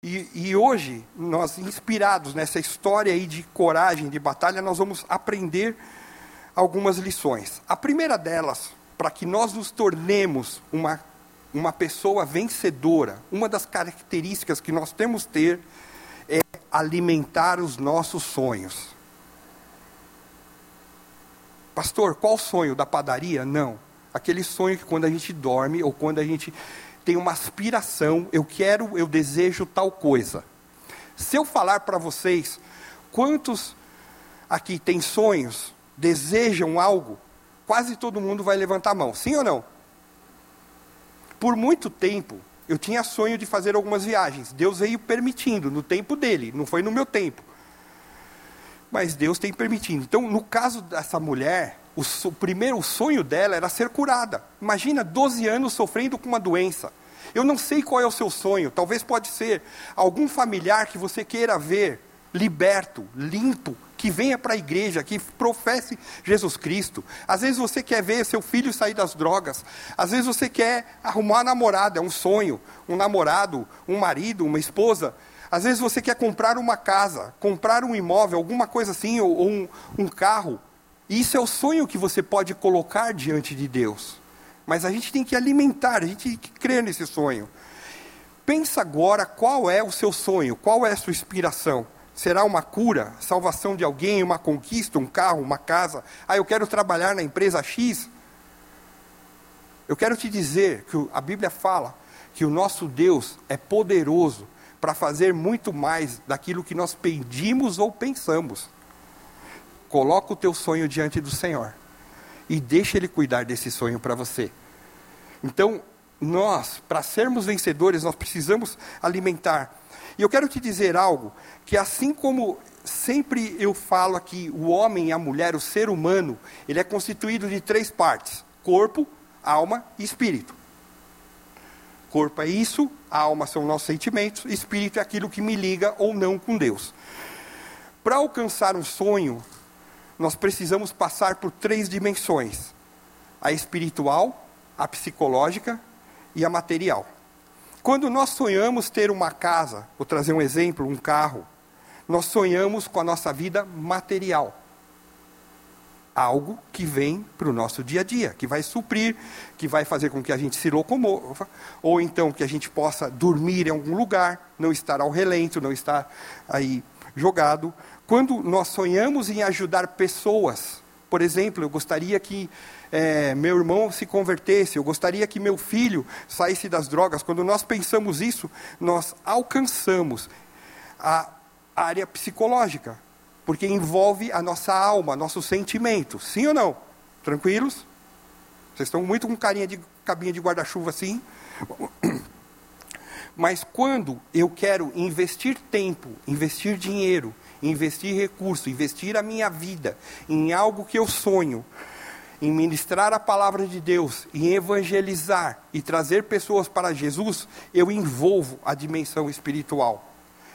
E, e, hoje, nós, inspirados nessa história aí de coragem, de batalha, nós vamos aprender algumas lições. A primeira delas, para que nós nos tornemos uma, uma pessoa vencedora, uma das características que nós temos que ter é alimentar os nossos sonhos. Pastor, qual sonho da padaria? Não. Aquele sonho que quando a gente dorme ou quando a gente tenho uma aspiração, eu quero, eu desejo tal coisa. Se eu falar para vocês, quantos aqui têm sonhos, desejam algo, quase todo mundo vai levantar a mão, sim ou não? Por muito tempo, eu tinha sonho de fazer algumas viagens. Deus veio permitindo, no tempo dele, não foi no meu tempo. Mas Deus tem permitido. Então, no caso dessa mulher, o, o primeiro sonho dela era ser curada. Imagina 12 anos sofrendo com uma doença. Eu não sei qual é o seu sonho, talvez pode ser algum familiar que você queira ver liberto, limpo, que venha para a igreja, que professe Jesus Cristo. Às vezes você quer ver seu filho sair das drogas. Às vezes você quer arrumar uma namorada, é um sonho, um namorado, um marido, uma esposa. Às vezes você quer comprar uma casa, comprar um imóvel, alguma coisa assim, ou, ou um, um carro. Isso é o sonho que você pode colocar diante de Deus. Mas a gente tem que alimentar, a gente tem que crer nesse sonho. Pensa agora qual é o seu sonho, qual é a sua inspiração. Será uma cura, salvação de alguém, uma conquista, um carro, uma casa? Ah, eu quero trabalhar na empresa X. Eu quero te dizer que a Bíblia fala que o nosso Deus é poderoso para fazer muito mais daquilo que nós pedimos ou pensamos. Coloca o teu sonho diante do Senhor e deixa Ele cuidar desse sonho para você. Então, nós, para sermos vencedores, nós precisamos alimentar. E eu quero te dizer algo, que assim como sempre eu falo aqui, o homem a mulher, o ser humano, ele é constituído de três partes: corpo, alma e espírito. Corpo é isso, alma são nossos sentimentos, espírito é aquilo que me liga ou não com Deus. Para alcançar um sonho, nós precisamos passar por três dimensões: a espiritual, a psicológica e a material. Quando nós sonhamos ter uma casa, vou trazer um exemplo, um carro, nós sonhamos com a nossa vida material. Algo que vem para o nosso dia a dia, que vai suprir, que vai fazer com que a gente se locomova, ou então que a gente possa dormir em algum lugar, não estar ao relento, não estar aí jogado. Quando nós sonhamos em ajudar pessoas, por exemplo, eu gostaria que é, meu irmão se convertesse, eu gostaria que meu filho saísse das drogas. Quando nós pensamos isso, nós alcançamos a área psicológica, porque envolve a nossa alma, nosso sentimento. Sim ou não? Tranquilos? Vocês estão muito com carinha de cabinha de guarda-chuva assim? Mas quando eu quero investir tempo, investir dinheiro, investir recurso, investir a minha vida em algo que eu sonho, em ministrar a palavra de Deus, em evangelizar e trazer pessoas para Jesus, eu envolvo a dimensão espiritual.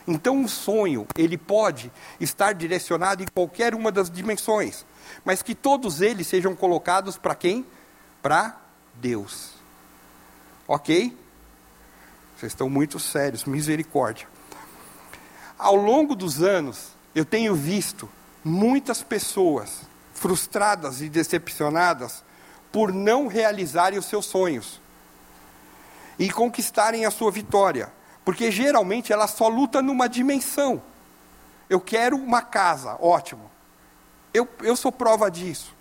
Então, um sonho, ele pode estar direcionado em qualquer uma das dimensões, mas que todos eles sejam colocados para quem? Para Deus. Ok? Vocês estão muito sérios, misericórdia. Ao longo dos anos, eu tenho visto muitas pessoas frustradas e decepcionadas por não realizarem os seus sonhos e conquistarem a sua vitória, porque geralmente ela só luta numa dimensão. Eu quero uma casa, ótimo. Eu, eu sou prova disso.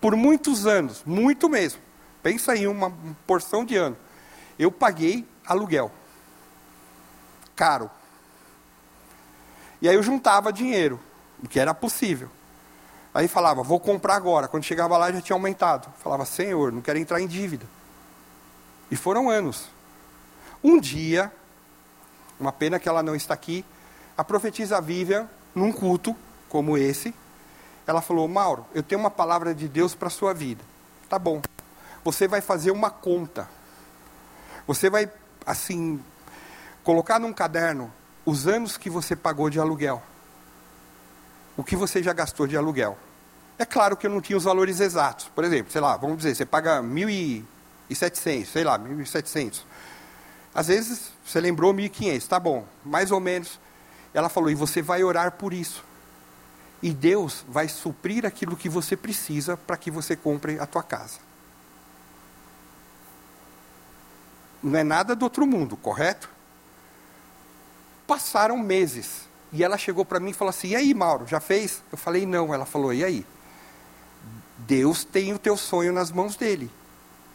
Por muitos anos, muito mesmo. Pensa em uma porção de ano. Eu paguei aluguel. Caro. E aí eu juntava dinheiro, o que era possível. Aí falava, vou comprar agora. Quando chegava lá já tinha aumentado. Falava, Senhor, não quero entrar em dívida. E foram anos. Um dia, uma pena que ela não está aqui, A profetisa Vivian, num culto como esse, ela falou: Mauro, eu tenho uma palavra de Deus para a sua vida. Tá bom. Você vai fazer uma conta. Você vai, assim, colocar num caderno os anos que você pagou de aluguel. O que você já gastou de aluguel. É claro que eu não tinha os valores exatos. Por exemplo, sei lá, vamos dizer, você paga 1.700, sei lá, 1.700. Às vezes, você lembrou 1.500, tá bom, mais ou menos. Ela falou, e você vai orar por isso. E Deus vai suprir aquilo que você precisa para que você compre a tua casa. Não é nada do outro mundo, correto? Passaram meses. E ela chegou para mim e falou assim: E aí, Mauro, já fez? Eu falei: Não. Ela falou: E aí? Deus tem o teu sonho nas mãos dele.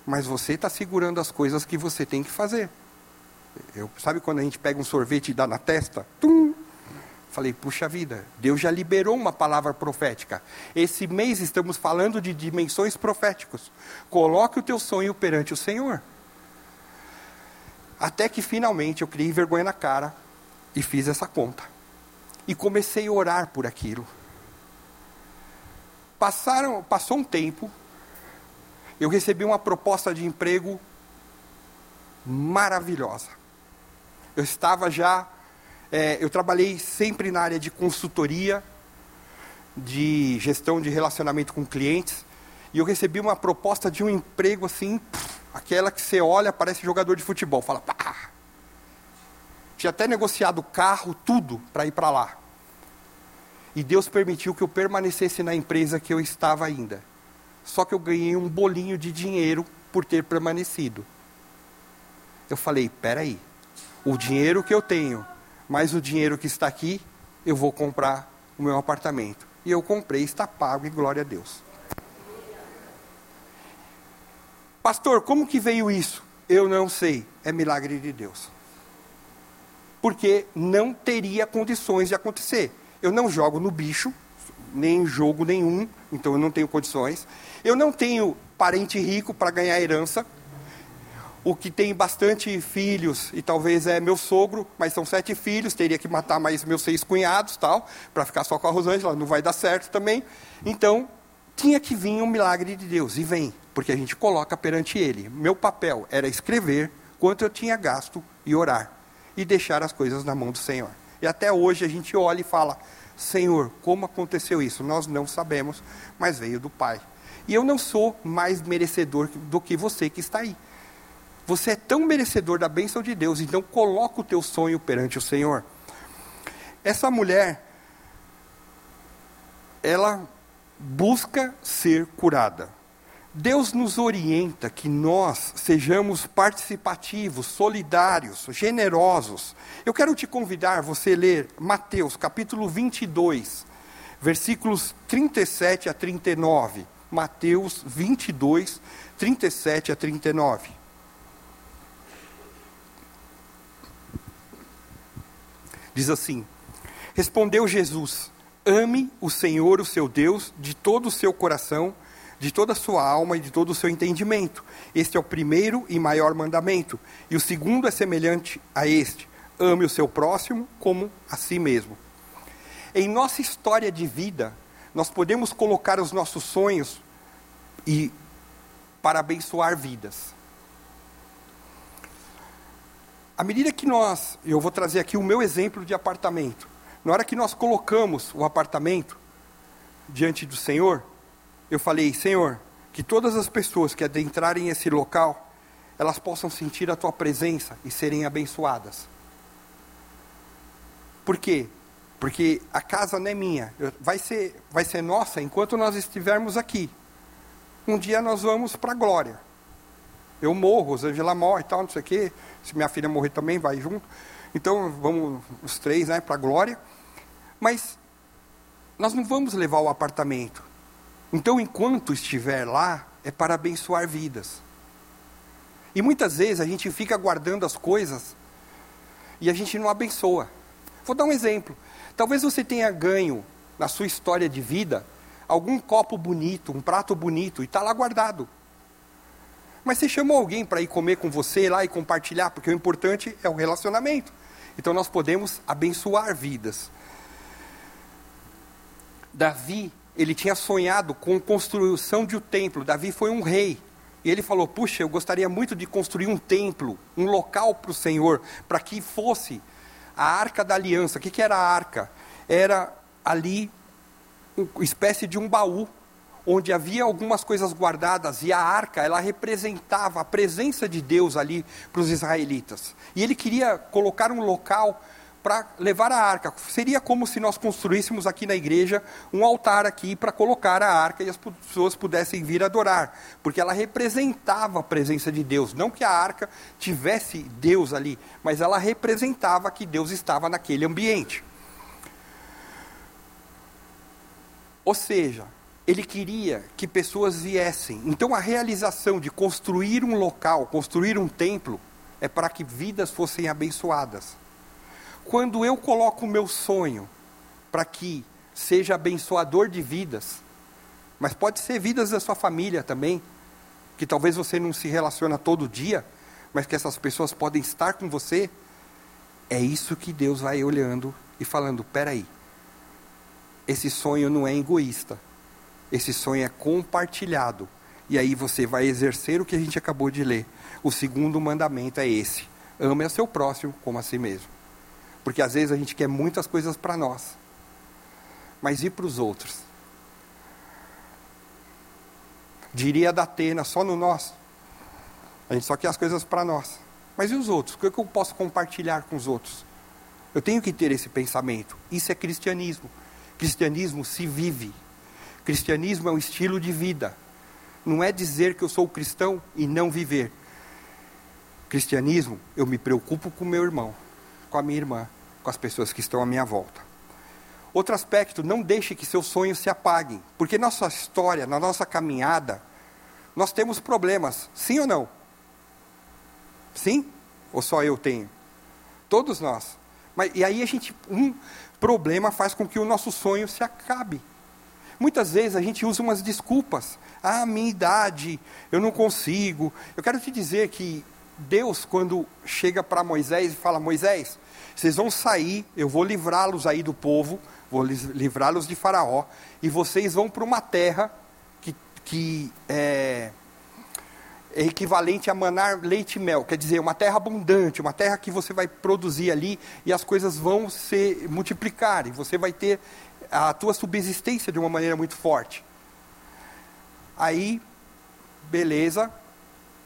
Mas você está segurando as coisas que você tem que fazer. Eu, sabe quando a gente pega um sorvete e dá na testa? Tum! Falei, puxa vida, Deus já liberou uma palavra profética. Esse mês estamos falando de dimensões proféticas. Coloque o teu sonho perante o Senhor. Até que finalmente eu criei vergonha na cara e fiz essa conta. E comecei a orar por aquilo. Passaram, passou um tempo, eu recebi uma proposta de emprego maravilhosa. Eu estava já, é, eu trabalhei sempre na área de consultoria, de gestão de relacionamento com clientes, e eu recebi uma proposta de um emprego assim, aquela que você olha, parece jogador de futebol, fala, pá. Tinha até negociado carro, tudo, para ir para lá. E Deus permitiu que eu permanecesse na empresa que eu estava ainda. Só que eu ganhei um bolinho de dinheiro por ter permanecido. Eu falei: peraí, o dinheiro que eu tenho, mais o dinheiro que está aqui, eu vou comprar o meu apartamento. E eu comprei, está pago e glória a Deus. Pastor, como que veio isso? Eu não sei, é milagre de Deus. Porque não teria condições de acontecer. Eu não jogo no bicho, nem jogo nenhum, então eu não tenho condições. Eu não tenho parente rico para ganhar herança. O que tem bastante filhos, e talvez é meu sogro, mas são sete filhos, teria que matar mais meus seis cunhados, tal, para ficar só com a Rosângela, não vai dar certo também. Então, tinha que vir um milagre de Deus, e vem, porque a gente coloca perante Ele. Meu papel era escrever quanto eu tinha gasto e orar, e deixar as coisas na mão do Senhor. E até hoje a gente olha e fala: Senhor, como aconteceu isso? Nós não sabemos, mas veio do Pai. E eu não sou mais merecedor do que você que está aí. Você é tão merecedor da bênção de Deus, então coloca o teu sonho perante o Senhor. Essa mulher, ela busca ser curada. Deus nos orienta que nós sejamos participativos, solidários, generosos. Eu quero te convidar você ler Mateus capítulo 22, versículos 37 a 39. Mateus 22, 37 a 39. Diz assim: Respondeu Jesus: Ame o Senhor, o seu Deus, de todo o seu coração de toda a sua alma e de todo o seu entendimento. Este é o primeiro e maior mandamento. E o segundo é semelhante a este: ame o seu próximo como a si mesmo. Em nossa história de vida, nós podemos colocar os nossos sonhos e para abençoar vidas. À medida que nós, eu vou trazer aqui o meu exemplo de apartamento. Na hora que nós colocamos o apartamento diante do Senhor, eu falei, Senhor, que todas as pessoas que adentrarem esse local, elas possam sentir a tua presença e serem abençoadas. Por quê? Porque a casa não é minha, vai ser, vai ser nossa enquanto nós estivermos aqui. Um dia nós vamos para a glória. Eu morro, Rosângela morre e tal, não sei o quê. Se minha filha morrer também, vai junto. Então vamos os três né, para a glória. Mas nós não vamos levar o apartamento. Então, enquanto estiver lá, é para abençoar vidas. E muitas vezes a gente fica guardando as coisas e a gente não abençoa. Vou dar um exemplo. Talvez você tenha ganho na sua história de vida algum copo bonito, um prato bonito, e está lá guardado. Mas você chamou alguém para ir comer com você lá e compartilhar, porque o importante é o relacionamento. Então nós podemos abençoar vidas. Davi, ele tinha sonhado com a construção de um templo. Davi foi um rei. E ele falou: Puxa, eu gostaria muito de construir um templo, um local para o Senhor, para que fosse a arca da aliança. O que, que era a arca? Era ali uma espécie de um baú onde havia algumas coisas guardadas e a arca ela representava a presença de Deus ali para os israelitas. E ele queria colocar um local para levar a arca. Seria como se nós construíssemos aqui na igreja um altar aqui para colocar a arca e as pessoas pudessem vir adorar, porque ela representava a presença de Deus, não que a arca tivesse Deus ali, mas ela representava que Deus estava naquele ambiente. Ou seja, ele queria que pessoas viessem. Então a realização de construir um local, construir um templo, é para que vidas fossem abençoadas. Quando eu coloco o meu sonho para que seja abençoador de vidas, mas pode ser vidas da sua família também, que talvez você não se relaciona todo dia, mas que essas pessoas podem estar com você, é isso que Deus vai olhando e falando: peraí, esse sonho não é egoísta, esse sonho é compartilhado. E aí você vai exercer o que a gente acabou de ler. O segundo mandamento é esse: ame a seu próximo como a si mesmo. Porque às vezes a gente quer muitas coisas para nós, mas e para os outros? Diria da Atena, só no nosso. A gente só quer as coisas para nós. Mas e os outros? O que eu posso compartilhar com os outros? Eu tenho que ter esse pensamento. Isso é cristianismo. Cristianismo se vive. Cristianismo é um estilo de vida. Não é dizer que eu sou cristão e não viver. Cristianismo, eu me preocupo com meu irmão com a minha irmã, com as pessoas que estão à minha volta. Outro aspecto, não deixe que seus sonhos se apaguem, porque nossa história, na nossa caminhada, nós temos problemas, sim ou não? Sim? Ou só eu tenho? Todos nós. Mas, e aí a gente, um problema faz com que o nosso sonho se acabe. Muitas vezes a gente usa umas desculpas. Ah, minha idade, eu não consigo. Eu quero te dizer que Deus, quando chega para Moisés e fala: Moisés, vocês vão sair, eu vou livrá-los aí do povo, vou livrá-los de Faraó, e vocês vão para uma terra que, que é, é, equivalente a manar leite e mel, quer dizer, uma terra abundante, uma terra que você vai produzir ali e as coisas vão se multiplicar, e você vai ter a tua subsistência de uma maneira muito forte. Aí, beleza,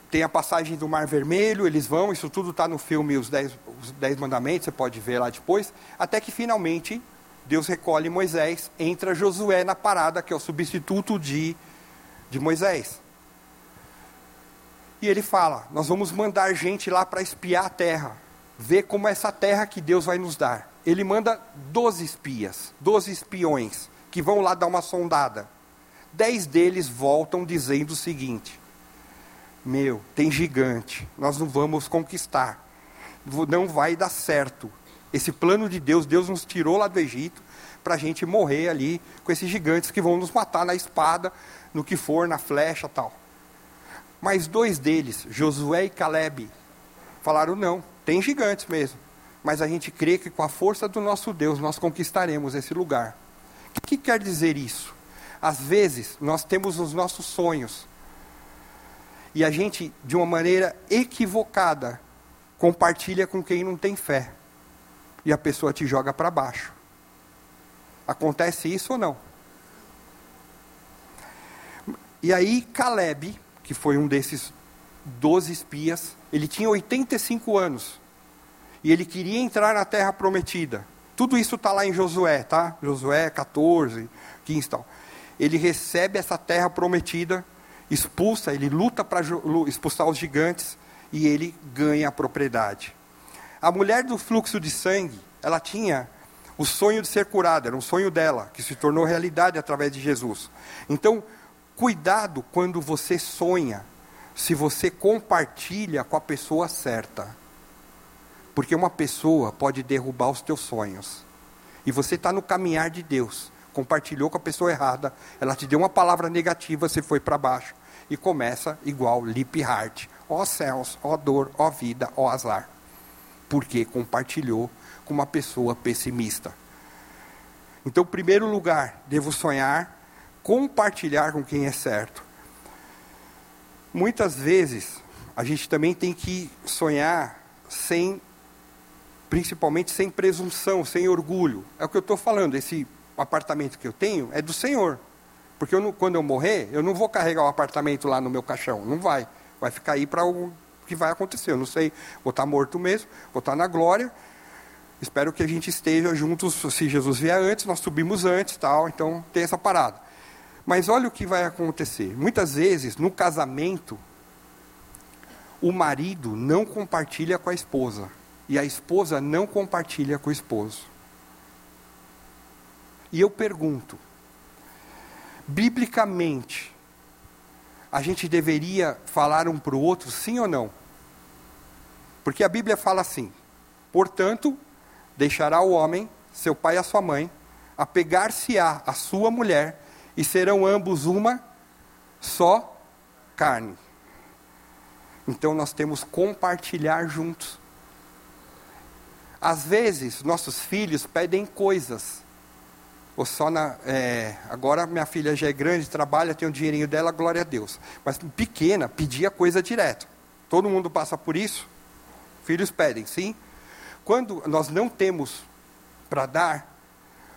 tem a passagem do Mar Vermelho, eles vão, isso tudo está no filme Os Dez, Os Dez Mandamentos, você pode ver lá depois, até que finalmente Deus recolhe Moisés, entra Josué na parada, que é o substituto de, de Moisés. E ele fala: Nós vamos mandar gente lá para espiar a terra, ver como é essa terra que Deus vai nos dar. Ele manda 12 espias, 12 espiões, que vão lá dar uma sondada. Dez deles voltam dizendo o seguinte: meu, tem gigante, nós não vamos conquistar, não vai dar certo. Esse plano de Deus, Deus nos tirou lá do Egito para a gente morrer ali com esses gigantes que vão nos matar na espada, no que for, na flecha tal. Mas dois deles, Josué e Caleb, falaram: não, tem gigantes mesmo, mas a gente crê que com a força do nosso Deus nós conquistaremos esse lugar. O que quer dizer isso? Às vezes nós temos os nossos sonhos, e a gente, de uma maneira equivocada, compartilha com quem não tem fé. E a pessoa te joga para baixo. Acontece isso ou não? E aí, Caleb, que foi um desses doze espias, ele tinha 85 anos. E ele queria entrar na terra prometida. Tudo isso está lá em Josué, tá? Josué 14, 15 e tal. Ele recebe essa terra prometida expulsa, ele luta para expulsar os gigantes e ele ganha a propriedade. A mulher do fluxo de sangue, ela tinha o sonho de ser curada, era um sonho dela, que se tornou realidade através de Jesus. Então, cuidado quando você sonha, se você compartilha com a pessoa certa. Porque uma pessoa pode derrubar os teus sonhos. E você está no caminhar de Deus compartilhou com a pessoa errada, ela te deu uma palavra negativa, você foi para baixo. E começa igual lip heart. Ó céus, ó dor, ó vida, ó azar. porque compartilhou com uma pessoa pessimista. Então, em primeiro lugar, devo sonhar, compartilhar com quem é certo. Muitas vezes, a gente também tem que sonhar sem, principalmente sem presunção, sem orgulho. É o que eu estou falando, esse apartamento que eu tenho é do Senhor. Porque eu não, quando eu morrer, eu não vou carregar o apartamento lá no meu caixão, não vai. Vai ficar aí para o que vai acontecer. Eu não sei, vou estar morto mesmo, vou estar na glória. Espero que a gente esteja juntos, se Jesus vier antes, nós subimos antes, tal, então tem essa parada. Mas olha o que vai acontecer. Muitas vezes, no casamento, o marido não compartilha com a esposa e a esposa não compartilha com o esposo. E eu pergunto, biblicamente, a gente deveria falar um para o outro, sim ou não? Porque a Bíblia fala assim: portanto, deixará o homem, seu pai e a sua mãe, apegar-se-á a sua mulher, e serão ambos uma só carne. Então nós temos compartilhar juntos. Às vezes, nossos filhos pedem coisas. Ou só na. É, agora minha filha já é grande, trabalha, tem o dinheirinho dela, glória a Deus. Mas pequena, pedia coisa direto. Todo mundo passa por isso? Filhos pedem, sim. Quando nós não temos para dar,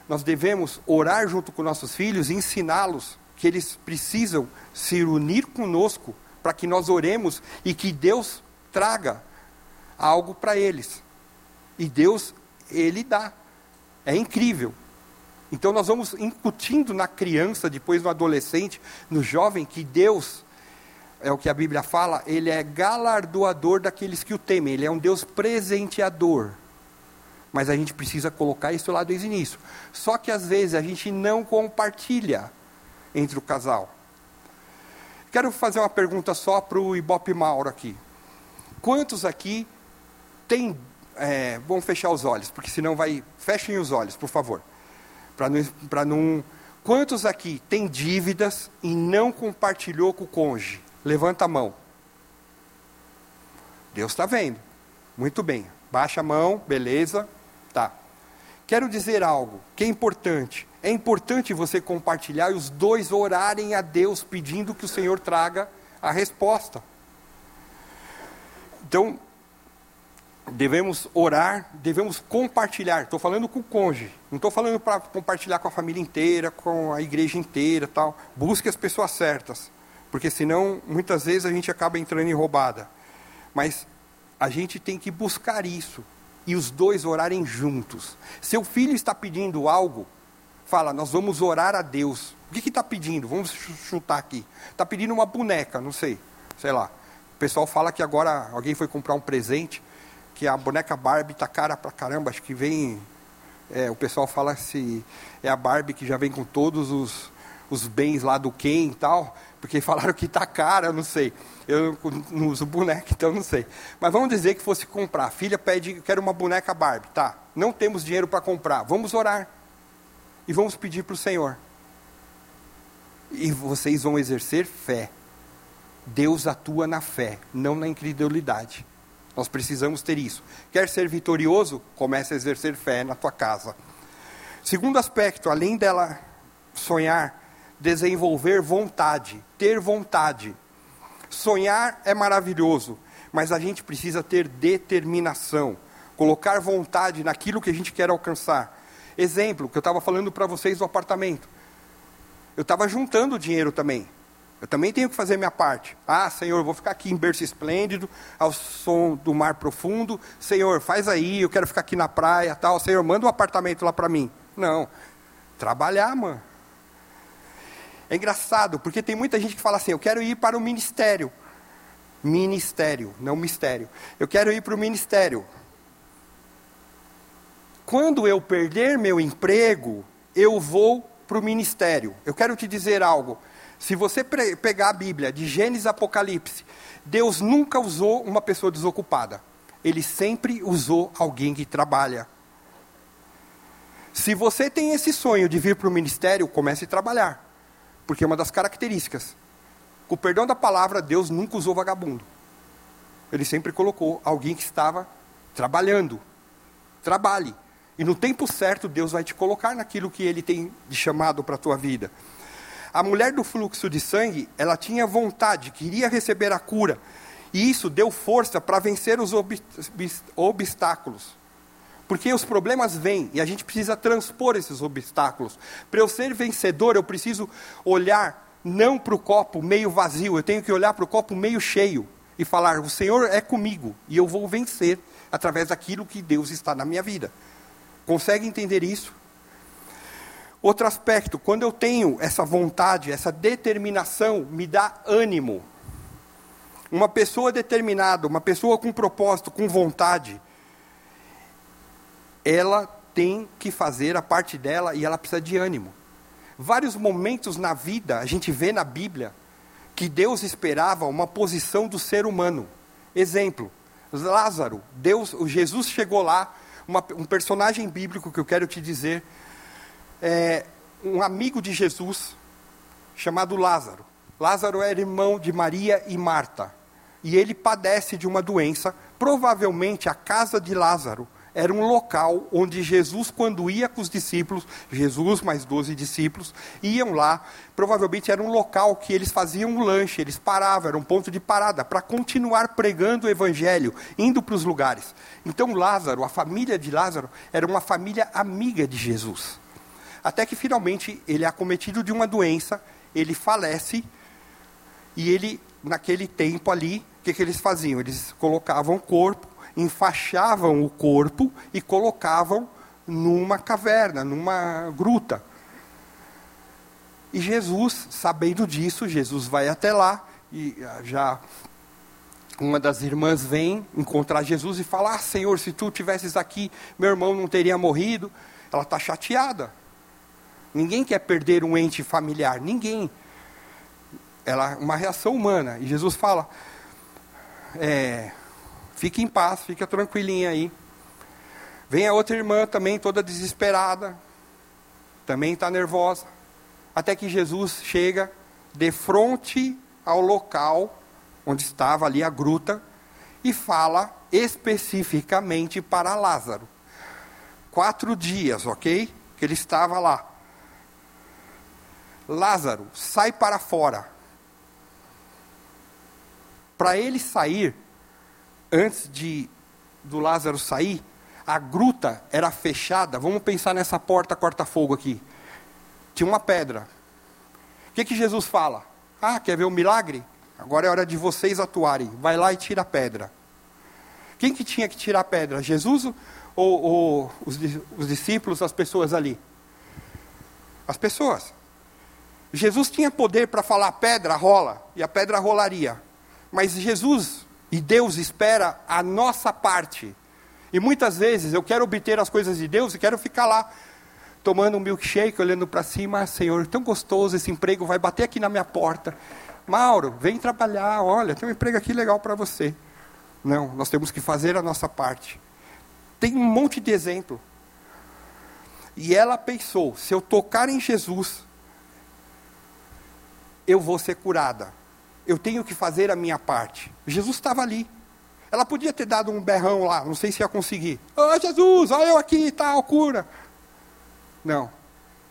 nós devemos orar junto com nossos filhos e ensiná-los que eles precisam se unir conosco para que nós oremos e que Deus traga algo para eles. E Deus, Ele dá. É incrível. Então nós vamos incutindo na criança, depois no adolescente, no jovem, que Deus é o que a Bíblia fala, ele é galardoador daqueles que o temem, ele é um Deus presenteador. Mas a gente precisa colocar isso lá desde o início. Só que às vezes a gente não compartilha entre o casal. Quero fazer uma pergunta só para o Ibope Mauro aqui. Quantos aqui tem. É, vamos fechar os olhos, porque senão vai. Fechem os olhos, por favor. Para não, não. Quantos aqui tem dívidas e não compartilhou com o cônjuge? Levanta a mão. Deus está vendo. Muito bem. Baixa a mão, beleza. Tá. Quero dizer algo que é importante. É importante você compartilhar e os dois orarem a Deus pedindo que o Senhor traga a resposta. Então, devemos orar, devemos compartilhar. Estou falando com o cônjuge, não estou falando para compartilhar com a família inteira, com a igreja inteira, tal. Busque as pessoas certas porque senão muitas vezes a gente acaba entrando em roubada. Mas a gente tem que buscar isso e os dois orarem juntos. Seu filho está pedindo algo, fala, nós vamos orar a Deus. O que está pedindo? Vamos chutar aqui. Está pedindo uma boneca, não sei, sei lá. O pessoal fala que agora alguém foi comprar um presente, que a boneca Barbie está cara pra caramba, acho que vem. É, o pessoal fala se é a Barbie que já vem com todos os, os bens lá do Ken e tal porque falaram que está cara, eu não sei. Eu não uso boneca, então não sei. Mas vamos dizer que fosse comprar. A filha pede, quero uma boneca Barbie. Tá, não temos dinheiro para comprar. Vamos orar. E vamos pedir para o Senhor. E vocês vão exercer fé. Deus atua na fé, não na incredulidade. Nós precisamos ter isso. Quer ser vitorioso? Comece a exercer fé na tua casa. Segundo aspecto, além dela sonhar desenvolver vontade, ter vontade. Sonhar é maravilhoso, mas a gente precisa ter determinação, colocar vontade naquilo que a gente quer alcançar. Exemplo, que eu estava falando para vocês do apartamento. Eu estava juntando dinheiro também. Eu também tenho que fazer minha parte. Ah, Senhor, vou ficar aqui em berço esplêndido, ao som do mar profundo. Senhor, faz aí, eu quero ficar aqui na praia, tal. Senhor, manda um apartamento lá para mim. Não. Trabalhar, mano. É engraçado, porque tem muita gente que fala assim: eu quero ir para o ministério. Ministério, não mistério. Eu quero ir para o ministério. Quando eu perder meu emprego, eu vou para o ministério. Eu quero te dizer algo. Se você pegar a Bíblia, de Gênesis a Apocalipse, Deus nunca usou uma pessoa desocupada. Ele sempre usou alguém que trabalha. Se você tem esse sonho de vir para o ministério, comece a trabalhar. Porque é uma das características. Com o perdão da palavra, Deus nunca usou vagabundo. Ele sempre colocou alguém que estava Trabalhando. Trabalhe. E no tempo certo, Deus vai te colocar naquilo que Ele tem de chamado para a tua vida. A mulher do fluxo de sangue, ela tinha vontade, queria receber a cura. E isso deu força para vencer os obstáculos. Porque os problemas vêm e a gente precisa transpor esses obstáculos. Para eu ser vencedor, eu preciso olhar não para o copo meio vazio, eu tenho que olhar para o copo meio cheio e falar: O Senhor é comigo e eu vou vencer através daquilo que Deus está na minha vida. Consegue entender isso? Outro aspecto, quando eu tenho essa vontade, essa determinação, me dá ânimo. Uma pessoa determinada, uma pessoa com propósito, com vontade, ela tem que fazer a parte dela e ela precisa de ânimo. Vários momentos na vida, a gente vê na Bíblia, que Deus esperava uma posição do ser humano. Exemplo, Lázaro, Deus, Jesus chegou lá, uma, um personagem bíblico que eu quero te dizer, é, um amigo de Jesus, chamado Lázaro. Lázaro era irmão de Maria e Marta. E ele padece de uma doença. Provavelmente a casa de Lázaro era um local onde Jesus, quando ia com os discípulos, Jesus mais doze discípulos, iam lá. Provavelmente era um local que eles faziam um lanche, eles paravam, era um ponto de parada, para continuar pregando o evangelho, indo para os lugares. Então Lázaro, a família de Lázaro, era uma família amiga de Jesus. Até que finalmente ele é acometido de uma doença, ele falece, e ele, naquele tempo ali, o que, que eles faziam? Eles colocavam o corpo, enfaixavam o corpo e colocavam numa caverna, numa gruta. E Jesus, sabendo disso, Jesus vai até lá e ah, já uma das irmãs vem encontrar Jesus e fala: ah, Senhor, se tu tivesses aqui, meu irmão não teria morrido. Ela está chateada. Ninguém quer perder um ente familiar, ninguém. Ela uma reação humana. E Jesus fala: é, fique em paz, fica tranquilinha aí. Vem a outra irmã também, toda desesperada, também está nervosa. Até que Jesus chega de frente ao local onde estava ali a gruta e fala especificamente para Lázaro. Quatro dias, ok? Que ele estava lá. Lázaro, sai para fora. Para ele sair, antes de do Lázaro sair, a gruta era fechada. Vamos pensar nessa porta corta-fogo aqui. Tinha uma pedra. O que, que Jesus fala? Ah, quer ver um milagre? Agora é hora de vocês atuarem. Vai lá e tira a pedra. Quem que tinha que tirar a pedra? Jesus ou, ou os, os discípulos, as pessoas ali? As pessoas. Jesus tinha poder para falar pedra rola, e a pedra rolaria. Mas Jesus e Deus espera a nossa parte. E muitas vezes eu quero obter as coisas de Deus e quero ficar lá tomando um milkshake, olhando para cima, ah, Senhor, tão gostoso esse emprego, vai bater aqui na minha porta. Mauro, vem trabalhar, olha, tem um emprego aqui legal para você. Não, nós temos que fazer a nossa parte. Tem um monte de exemplo. E ela pensou: se eu tocar em Jesus, eu vou ser curada. Eu tenho que fazer a minha parte. Jesus estava ali. Ela podia ter dado um berrão lá, não sei se ia conseguir. Oh, Jesus, olha eu aqui e tal, cura. Não.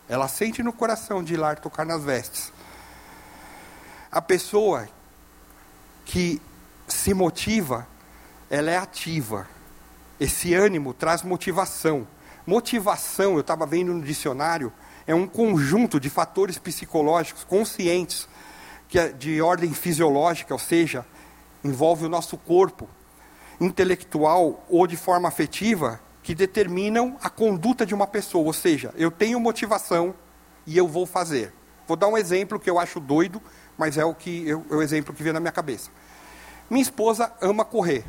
Ela sente no coração de ir lá tocar nas vestes. A pessoa que se motiva, ela é ativa. Esse ânimo traz motivação. Motivação, eu estava vendo no dicionário, é um conjunto de fatores psicológicos conscientes, que é de ordem fisiológica, ou seja, envolve o nosso corpo, intelectual ou de forma afetiva, que determinam a conduta de uma pessoa. Ou seja, eu tenho motivação e eu vou fazer. Vou dar um exemplo que eu acho doido, mas é o, que eu, é o exemplo que vem na minha cabeça. Minha esposa ama correr.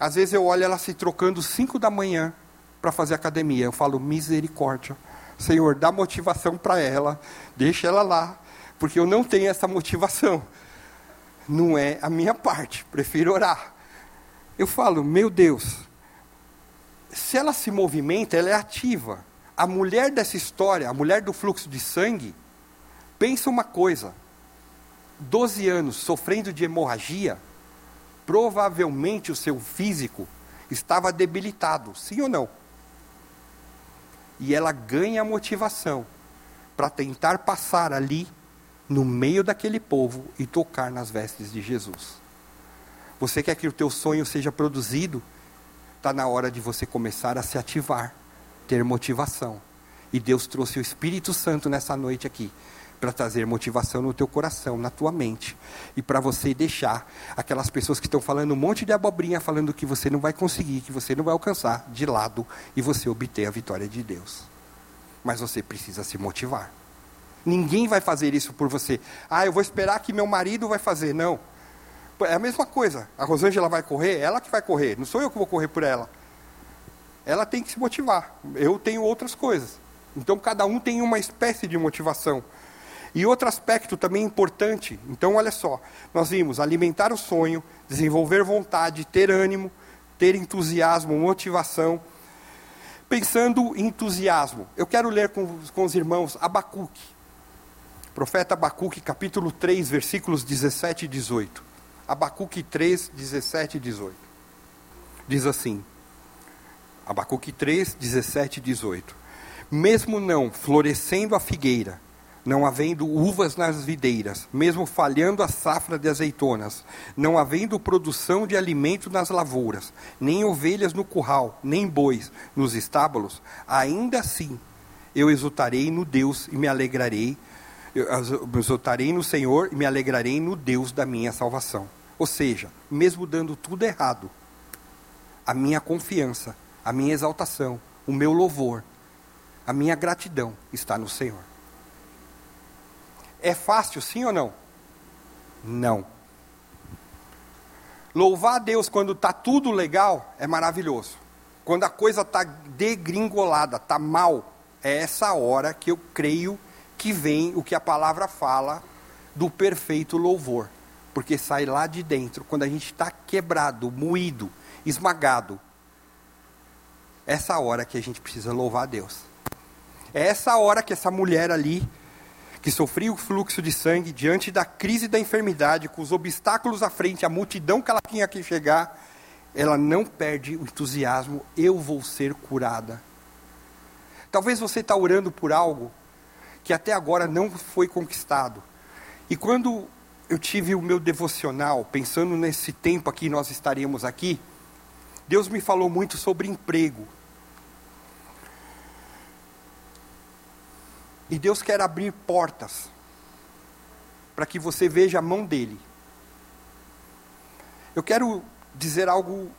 Às vezes eu olho ela se trocando 5 da manhã para fazer academia. Eu falo, misericórdia. Senhor, dá motivação para ela, deixa ela lá, porque eu não tenho essa motivação. Não é a minha parte, prefiro orar. Eu falo, meu Deus, se ela se movimenta, ela é ativa. A mulher dessa história, a mulher do fluxo de sangue, pensa uma coisa: 12 anos sofrendo de hemorragia, provavelmente o seu físico estava debilitado, sim ou não? E ela ganha motivação para tentar passar ali no meio daquele povo e tocar nas vestes de Jesus. Você quer que o teu sonho seja produzido? Está na hora de você começar a se ativar, ter motivação. E Deus trouxe o Espírito Santo nessa noite aqui para trazer motivação no teu coração, na tua mente, e para você deixar aquelas pessoas que estão falando um monte de abobrinha, falando que você não vai conseguir, que você não vai alcançar, de lado, e você obter a vitória de Deus. Mas você precisa se motivar. Ninguém vai fazer isso por você. Ah, eu vou esperar que meu marido vai fazer. Não. É a mesma coisa. A Rosângela vai correr, ela que vai correr. Não sou eu que vou correr por ela. Ela tem que se motivar. Eu tenho outras coisas. Então cada um tem uma espécie de motivação. E outro aspecto também importante. Então olha só, nós vimos alimentar o sonho, desenvolver vontade, ter ânimo, ter entusiasmo, motivação. Pensando em entusiasmo, eu quero ler com, com os irmãos Abacuque. Profeta Abacuque, capítulo 3, versículos 17 e 18. Abacuque 3, 17 e 18. Diz assim: Abacuque 3, 17 e 18. Mesmo não florescendo a figueira, não havendo uvas nas videiras, mesmo falhando a safra de azeitonas, não havendo produção de alimento nas lavouras, nem ovelhas no curral, nem bois nos estábulos, ainda assim eu exultarei no Deus e me alegrarei, eu exultarei no Senhor e me alegrarei no Deus da minha salvação. Ou seja, mesmo dando tudo errado, a minha confiança, a minha exaltação, o meu louvor, a minha gratidão está no Senhor. É fácil, sim ou não? Não. Louvar a Deus quando está tudo legal é maravilhoso. Quando a coisa está degringolada, está mal, é essa hora que eu creio que vem o que a palavra fala do perfeito louvor porque sai lá de dentro, quando a gente está quebrado, moído, esmagado. Essa hora que a gente precisa louvar a Deus. É essa hora que essa mulher ali, que sofria o fluxo de sangue, diante da crise da enfermidade, com os obstáculos à frente, a multidão que ela tinha que chegar, ela não perde o entusiasmo, eu vou ser curada. Talvez você está orando por algo que até agora não foi conquistado. E quando eu tive o meu devocional, pensando nesse tempo aqui nós estaríamos aqui, Deus me falou muito sobre emprego. E Deus quer abrir portas para que você veja a mão dele. Eu quero dizer algo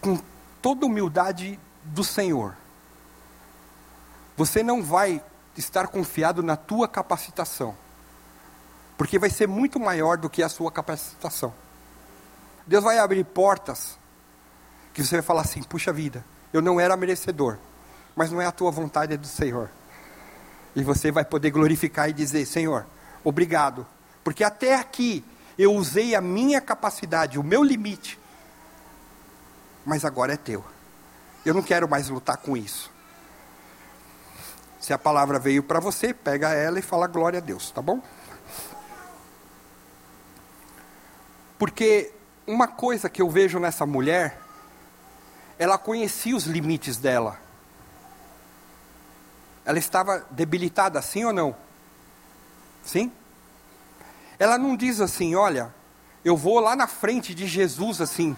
com toda humildade do Senhor. Você não vai estar confiado na tua capacitação porque vai ser muito maior do que a sua capacitação. Deus vai abrir portas que você vai falar assim: puxa vida, eu não era merecedor, mas não é a tua vontade, é do Senhor. E você vai poder glorificar e dizer: Senhor, obrigado, porque até aqui eu usei a minha capacidade, o meu limite, mas agora é teu. Eu não quero mais lutar com isso. Se a palavra veio para você, pega ela e fala glória a Deus, tá bom? Porque uma coisa que eu vejo nessa mulher, ela conhecia os limites dela. Ela estava debilitada, sim ou não? Sim? Ela não diz assim, olha, eu vou lá na frente de Jesus assim,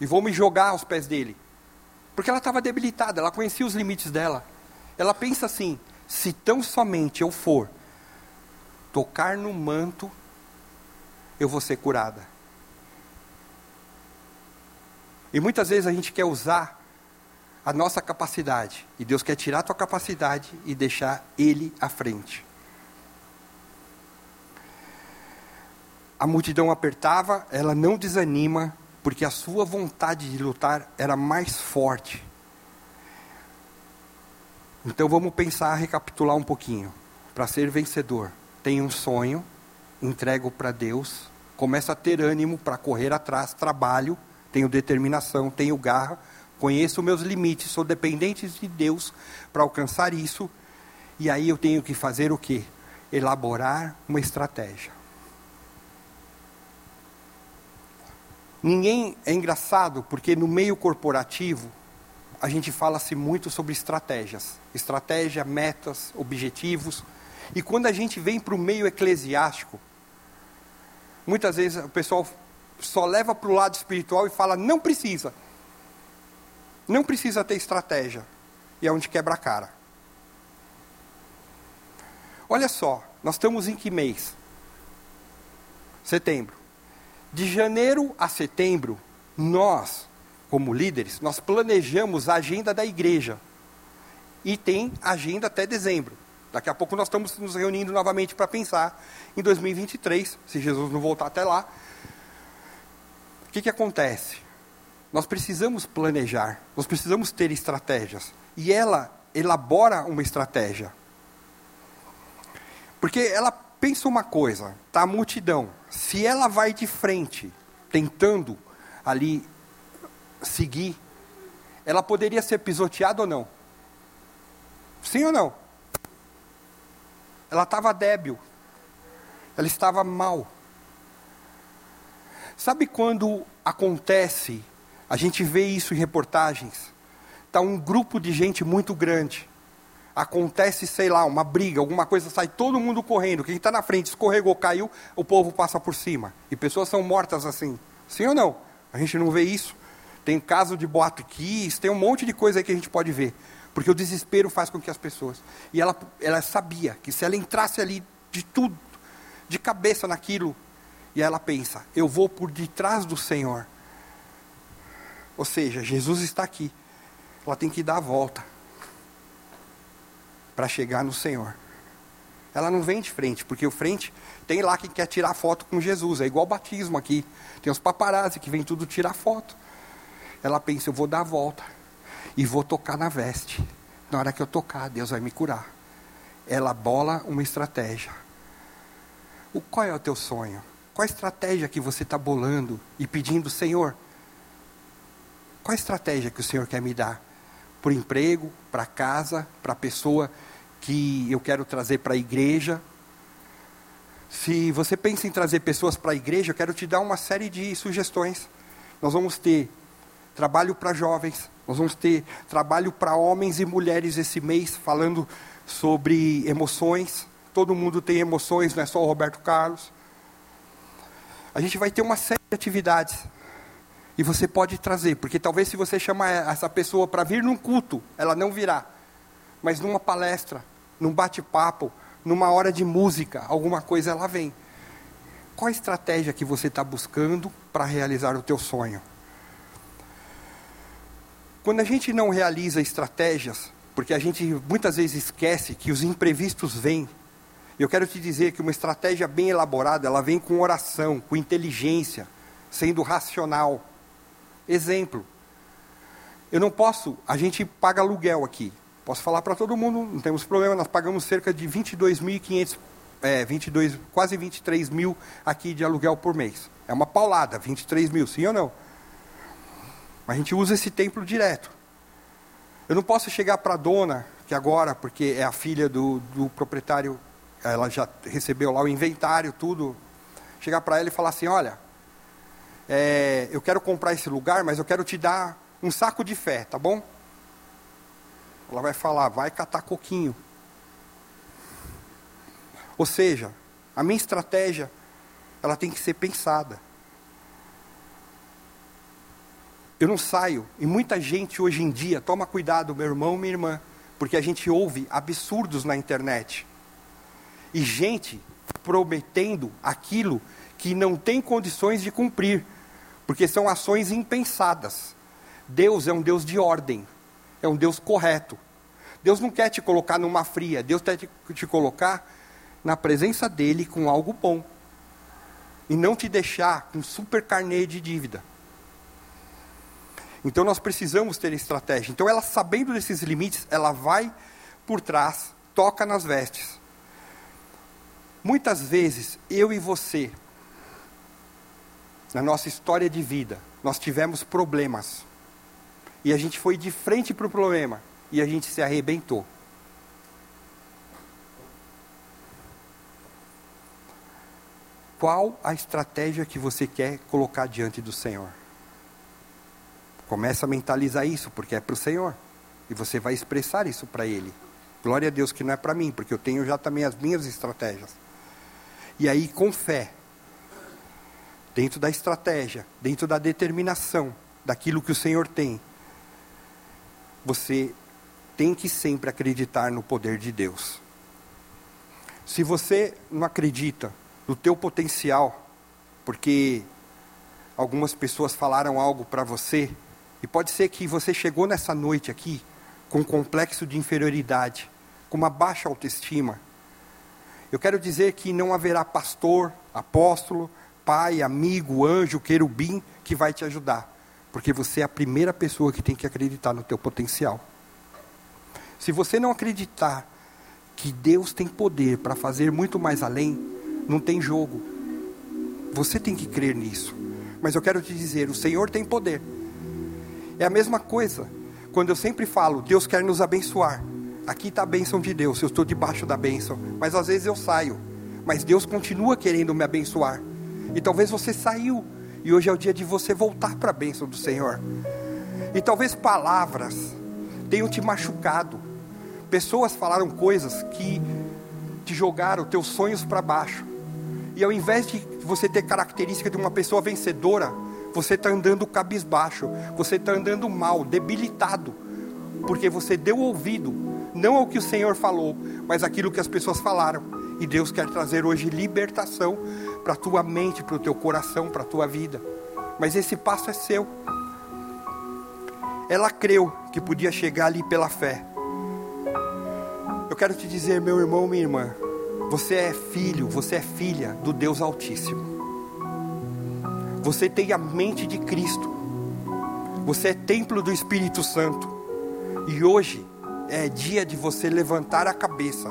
e vou me jogar aos pés dele. Porque ela estava debilitada, ela conhecia os limites dela. Ela pensa assim: se tão somente eu for tocar no manto eu vou ser curada. E muitas vezes a gente quer usar a nossa capacidade, e Deus quer tirar a tua capacidade e deixar Ele à frente. A multidão apertava, ela não desanima, porque a sua vontade de lutar era mais forte. Então vamos pensar, recapitular um pouquinho. Para ser vencedor, tem um sonho, entrego para Deus, começo a ter ânimo para correr atrás, trabalho, tenho determinação, tenho garra, conheço meus limites, sou dependente de Deus para alcançar isso, e aí eu tenho que fazer o quê? Elaborar uma estratégia. Ninguém é engraçado porque no meio corporativo a gente fala-se muito sobre estratégias, estratégia, metas, objetivos. E quando a gente vem para o meio eclesiástico, muitas vezes o pessoal só leva para o lado espiritual e fala: não precisa. Não precisa ter estratégia. E é onde quebra a cara. Olha só, nós estamos em que mês? Setembro. De janeiro a setembro, nós, como líderes, nós planejamos a agenda da igreja. E tem agenda até dezembro. Daqui a pouco nós estamos nos reunindo novamente para pensar em 2023, se Jesus não voltar até lá. O que, que acontece? Nós precisamos planejar, nós precisamos ter estratégias. E ela elabora uma estratégia. Porque ela pensa uma coisa, tá a multidão. Se ela vai de frente, tentando ali seguir, ela poderia ser pisoteada ou não? Sim ou não? Ela estava débil. Ela estava mal. Sabe quando acontece, a gente vê isso em reportagens, está um grupo de gente muito grande, acontece, sei lá, uma briga, alguma coisa, sai todo mundo correndo, quem está na frente escorregou, caiu, o povo passa por cima. E pessoas são mortas assim. Sim ou não? A gente não vê isso. Tem caso de boato kiss, tem um monte de coisa aí que a gente pode ver. Porque o desespero faz com que as pessoas. E ela, ela sabia que se ela entrasse ali de tudo, de cabeça naquilo, e ela pensa: eu vou por detrás do Senhor. Ou seja, Jesus está aqui. Ela tem que dar a volta para chegar no Senhor. Ela não vem de frente, porque o frente tem lá quem quer tirar foto com Jesus, é igual batismo aqui. Tem os paparazzi que vem tudo tirar foto. Ela pensa, eu vou dar a volta e vou tocar na veste. Na hora que eu tocar, Deus vai me curar. Ela bola uma estratégia. O qual é o teu sonho? Qual a estratégia que você está bolando e pedindo, Senhor? Qual a estratégia que o Senhor quer me dar? Para o emprego, para casa, para a pessoa que eu quero trazer para a igreja. Se você pensa em trazer pessoas para a igreja, eu quero te dar uma série de sugestões. Nós vamos ter trabalho para jovens, nós vamos ter trabalho para homens e mulheres esse mês, falando sobre emoções. Todo mundo tem emoções, não é só o Roberto Carlos. A gente vai ter uma série de atividades. E você pode trazer, porque talvez se você chamar essa pessoa para vir num culto, ela não virá mas numa palestra, num bate-papo, numa hora de música, alguma coisa ela vem. Qual a estratégia que você está buscando para realizar o teu sonho? Quando a gente não realiza estratégias, porque a gente muitas vezes esquece que os imprevistos vêm. Eu quero te dizer que uma estratégia bem elaborada, ela vem com oração, com inteligência, sendo racional. Exemplo. Eu não posso, a gente paga aluguel aqui. Posso falar para todo mundo, não temos problema, nós pagamos cerca de 22.500, é, 22, quase 23 mil aqui de aluguel por mês. É uma paulada, 23 mil, sim ou não? Mas a gente usa esse templo direto. Eu não posso chegar para a dona, que agora, porque é a filha do, do proprietário, ela já recebeu lá o inventário, tudo, chegar para ela e falar assim, olha, é, eu quero comprar esse lugar, mas eu quero te dar um saco de fé, tá bom? Ela vai falar, vai catar coquinho. Ou seja, a minha estratégia, ela tem que ser pensada. Eu não saio, e muita gente hoje em dia, toma cuidado, meu irmão, minha irmã, porque a gente ouve absurdos na internet. E gente prometendo aquilo que não tem condições de cumprir, porque são ações impensadas. Deus é um Deus de ordem é um Deus correto. Deus não quer te colocar numa fria, Deus quer te, te colocar na presença dEle com algo bom. E não te deixar com super carnê de dívida. Então nós precisamos ter estratégia. Então ela sabendo desses limites, ela vai por trás, toca nas vestes. Muitas vezes, eu e você, na nossa história de vida, nós tivemos problemas. E a gente foi de frente para o problema e a gente se arrebentou. Qual a estratégia que você quer colocar diante do Senhor? Começa a mentalizar isso, porque é para o Senhor. E você vai expressar isso para Ele. Glória a Deus que não é para mim, porque eu tenho já também as minhas estratégias. E aí, com fé, dentro da estratégia, dentro da determinação, daquilo que o Senhor tem, você tem que sempre acreditar no poder de Deus. Se você não acredita no teu potencial, porque algumas pessoas falaram algo para você, e pode ser que você chegou nessa noite aqui com um complexo de inferioridade, com uma baixa autoestima. Eu quero dizer que não haverá pastor, apóstolo, pai, amigo, anjo, querubim que vai te ajudar, porque você é a primeira pessoa que tem que acreditar no teu potencial. Se você não acreditar que Deus tem poder para fazer muito mais além, não tem jogo. Você tem que crer nisso. Mas eu quero te dizer, o Senhor tem poder. É a mesma coisa. Quando eu sempre falo, Deus quer nos abençoar. Aqui está a bênção de Deus, eu estou debaixo da bênção. Mas às vezes eu saio. Mas Deus continua querendo me abençoar. E talvez você saiu. E hoje é o dia de você voltar para a bênção do Senhor. E talvez palavras tenham te machucado. Pessoas falaram coisas que te jogaram teus sonhos para baixo. E ao invés de você ter característica de uma pessoa vencedora, você está andando cabisbaixo, você está andando mal, debilitado, porque você deu ouvido, não ao que o Senhor falou, mas aquilo que as pessoas falaram. E Deus quer trazer hoje libertação para a tua mente, para o teu coração, para a tua vida. Mas esse passo é seu. Ela creu que podia chegar ali pela fé. Eu quero te dizer, meu irmão, minha irmã, você é filho, você é filha do Deus Altíssimo. Você tem a mente de Cristo. Você é templo do Espírito Santo. E hoje é dia de você levantar a cabeça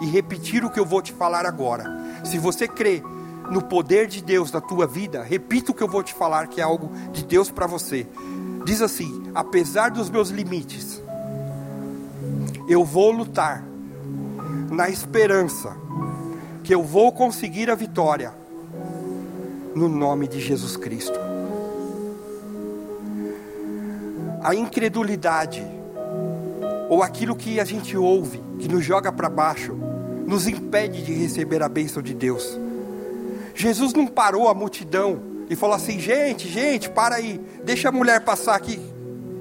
e repetir o que eu vou te falar agora. Se você crê no poder de Deus na tua vida, repita o que eu vou te falar, que é algo de Deus para você. Diz assim: apesar dos meus limites, eu vou lutar na esperança que eu vou conseguir a vitória no nome de Jesus Cristo. A incredulidade ou aquilo que a gente ouve, que nos joga para baixo, nos impede de receber a bênção de Deus. Jesus não parou a multidão e falou assim: gente, gente, para aí, deixa a mulher passar aqui.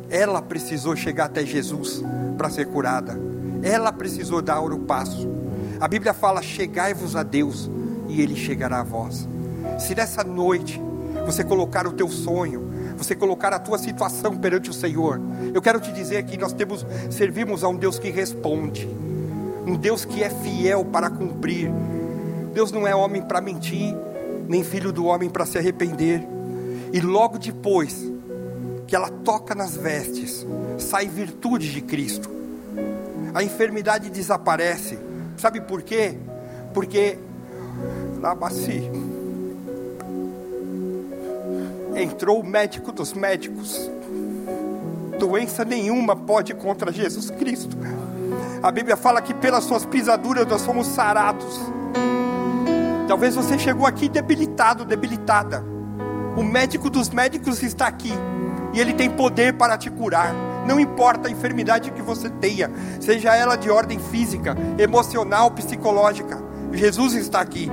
Ela precisou chegar até Jesus para ser curada. Ela precisou dar o passo. A Bíblia fala: chegai-vos a Deus e Ele chegará a vós. Se nessa noite você colocar o teu sonho, você colocar a tua situação perante o Senhor, eu quero te dizer que nós temos servimos a um Deus que responde, um Deus que é fiel para cumprir. Deus não é homem para mentir, nem filho do homem para se arrepender. E logo depois que ela toca nas vestes, sai virtude de Cristo. A enfermidade desaparece. Sabe por quê? Porque Labaci entrou o médico dos médicos. Doença nenhuma pode contra Jesus Cristo. A Bíblia fala que pelas suas pisaduras nós fomos sarados. Talvez você chegou aqui debilitado, debilitada. O médico dos médicos está aqui e ele tem poder para te curar. Não importa a enfermidade que você tenha, seja ela de ordem física, emocional, psicológica. Jesus está aqui.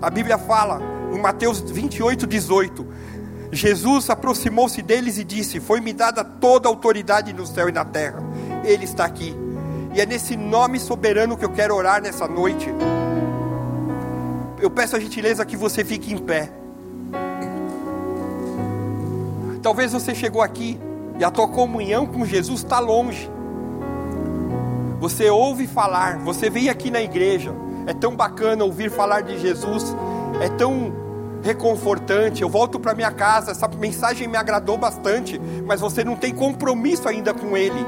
A Bíblia fala em Mateus 28, 18: Jesus aproximou-se deles e disse: Foi-me dada toda a autoridade no céu e na terra. Ele está aqui. E é nesse nome soberano que eu quero orar nessa noite. Eu peço a gentileza que você fique em pé. Talvez você chegou aqui e a tua comunhão com Jesus está longe. Você ouve falar, você vem aqui na igreja. É tão bacana ouvir falar de Jesus, é tão reconfortante. Eu volto para minha casa, essa mensagem me agradou bastante, mas você não tem compromisso ainda com Ele.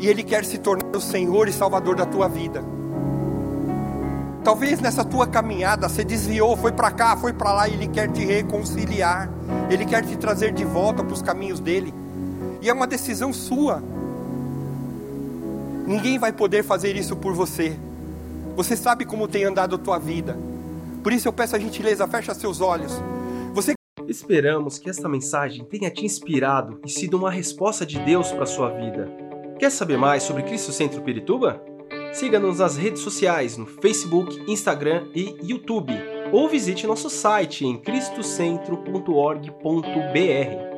E Ele quer se tornar o Senhor e Salvador da tua vida. Talvez nessa tua caminhada você desviou, foi para cá, foi para lá, e Ele quer te reconciliar, Ele quer te trazer de volta para os caminhos dele, e é uma decisão sua. Ninguém vai poder fazer isso por você. Você sabe como tem andado a tua vida. Por isso eu peço a gentileza, fecha seus olhos. Você Esperamos que esta mensagem tenha te inspirado e sido uma resposta de Deus para sua vida. Quer saber mais sobre Cristo Centro Pirituba? Siga-nos nas redes sociais no Facebook, Instagram e YouTube, ou visite nosso site em cristocentro.org.br.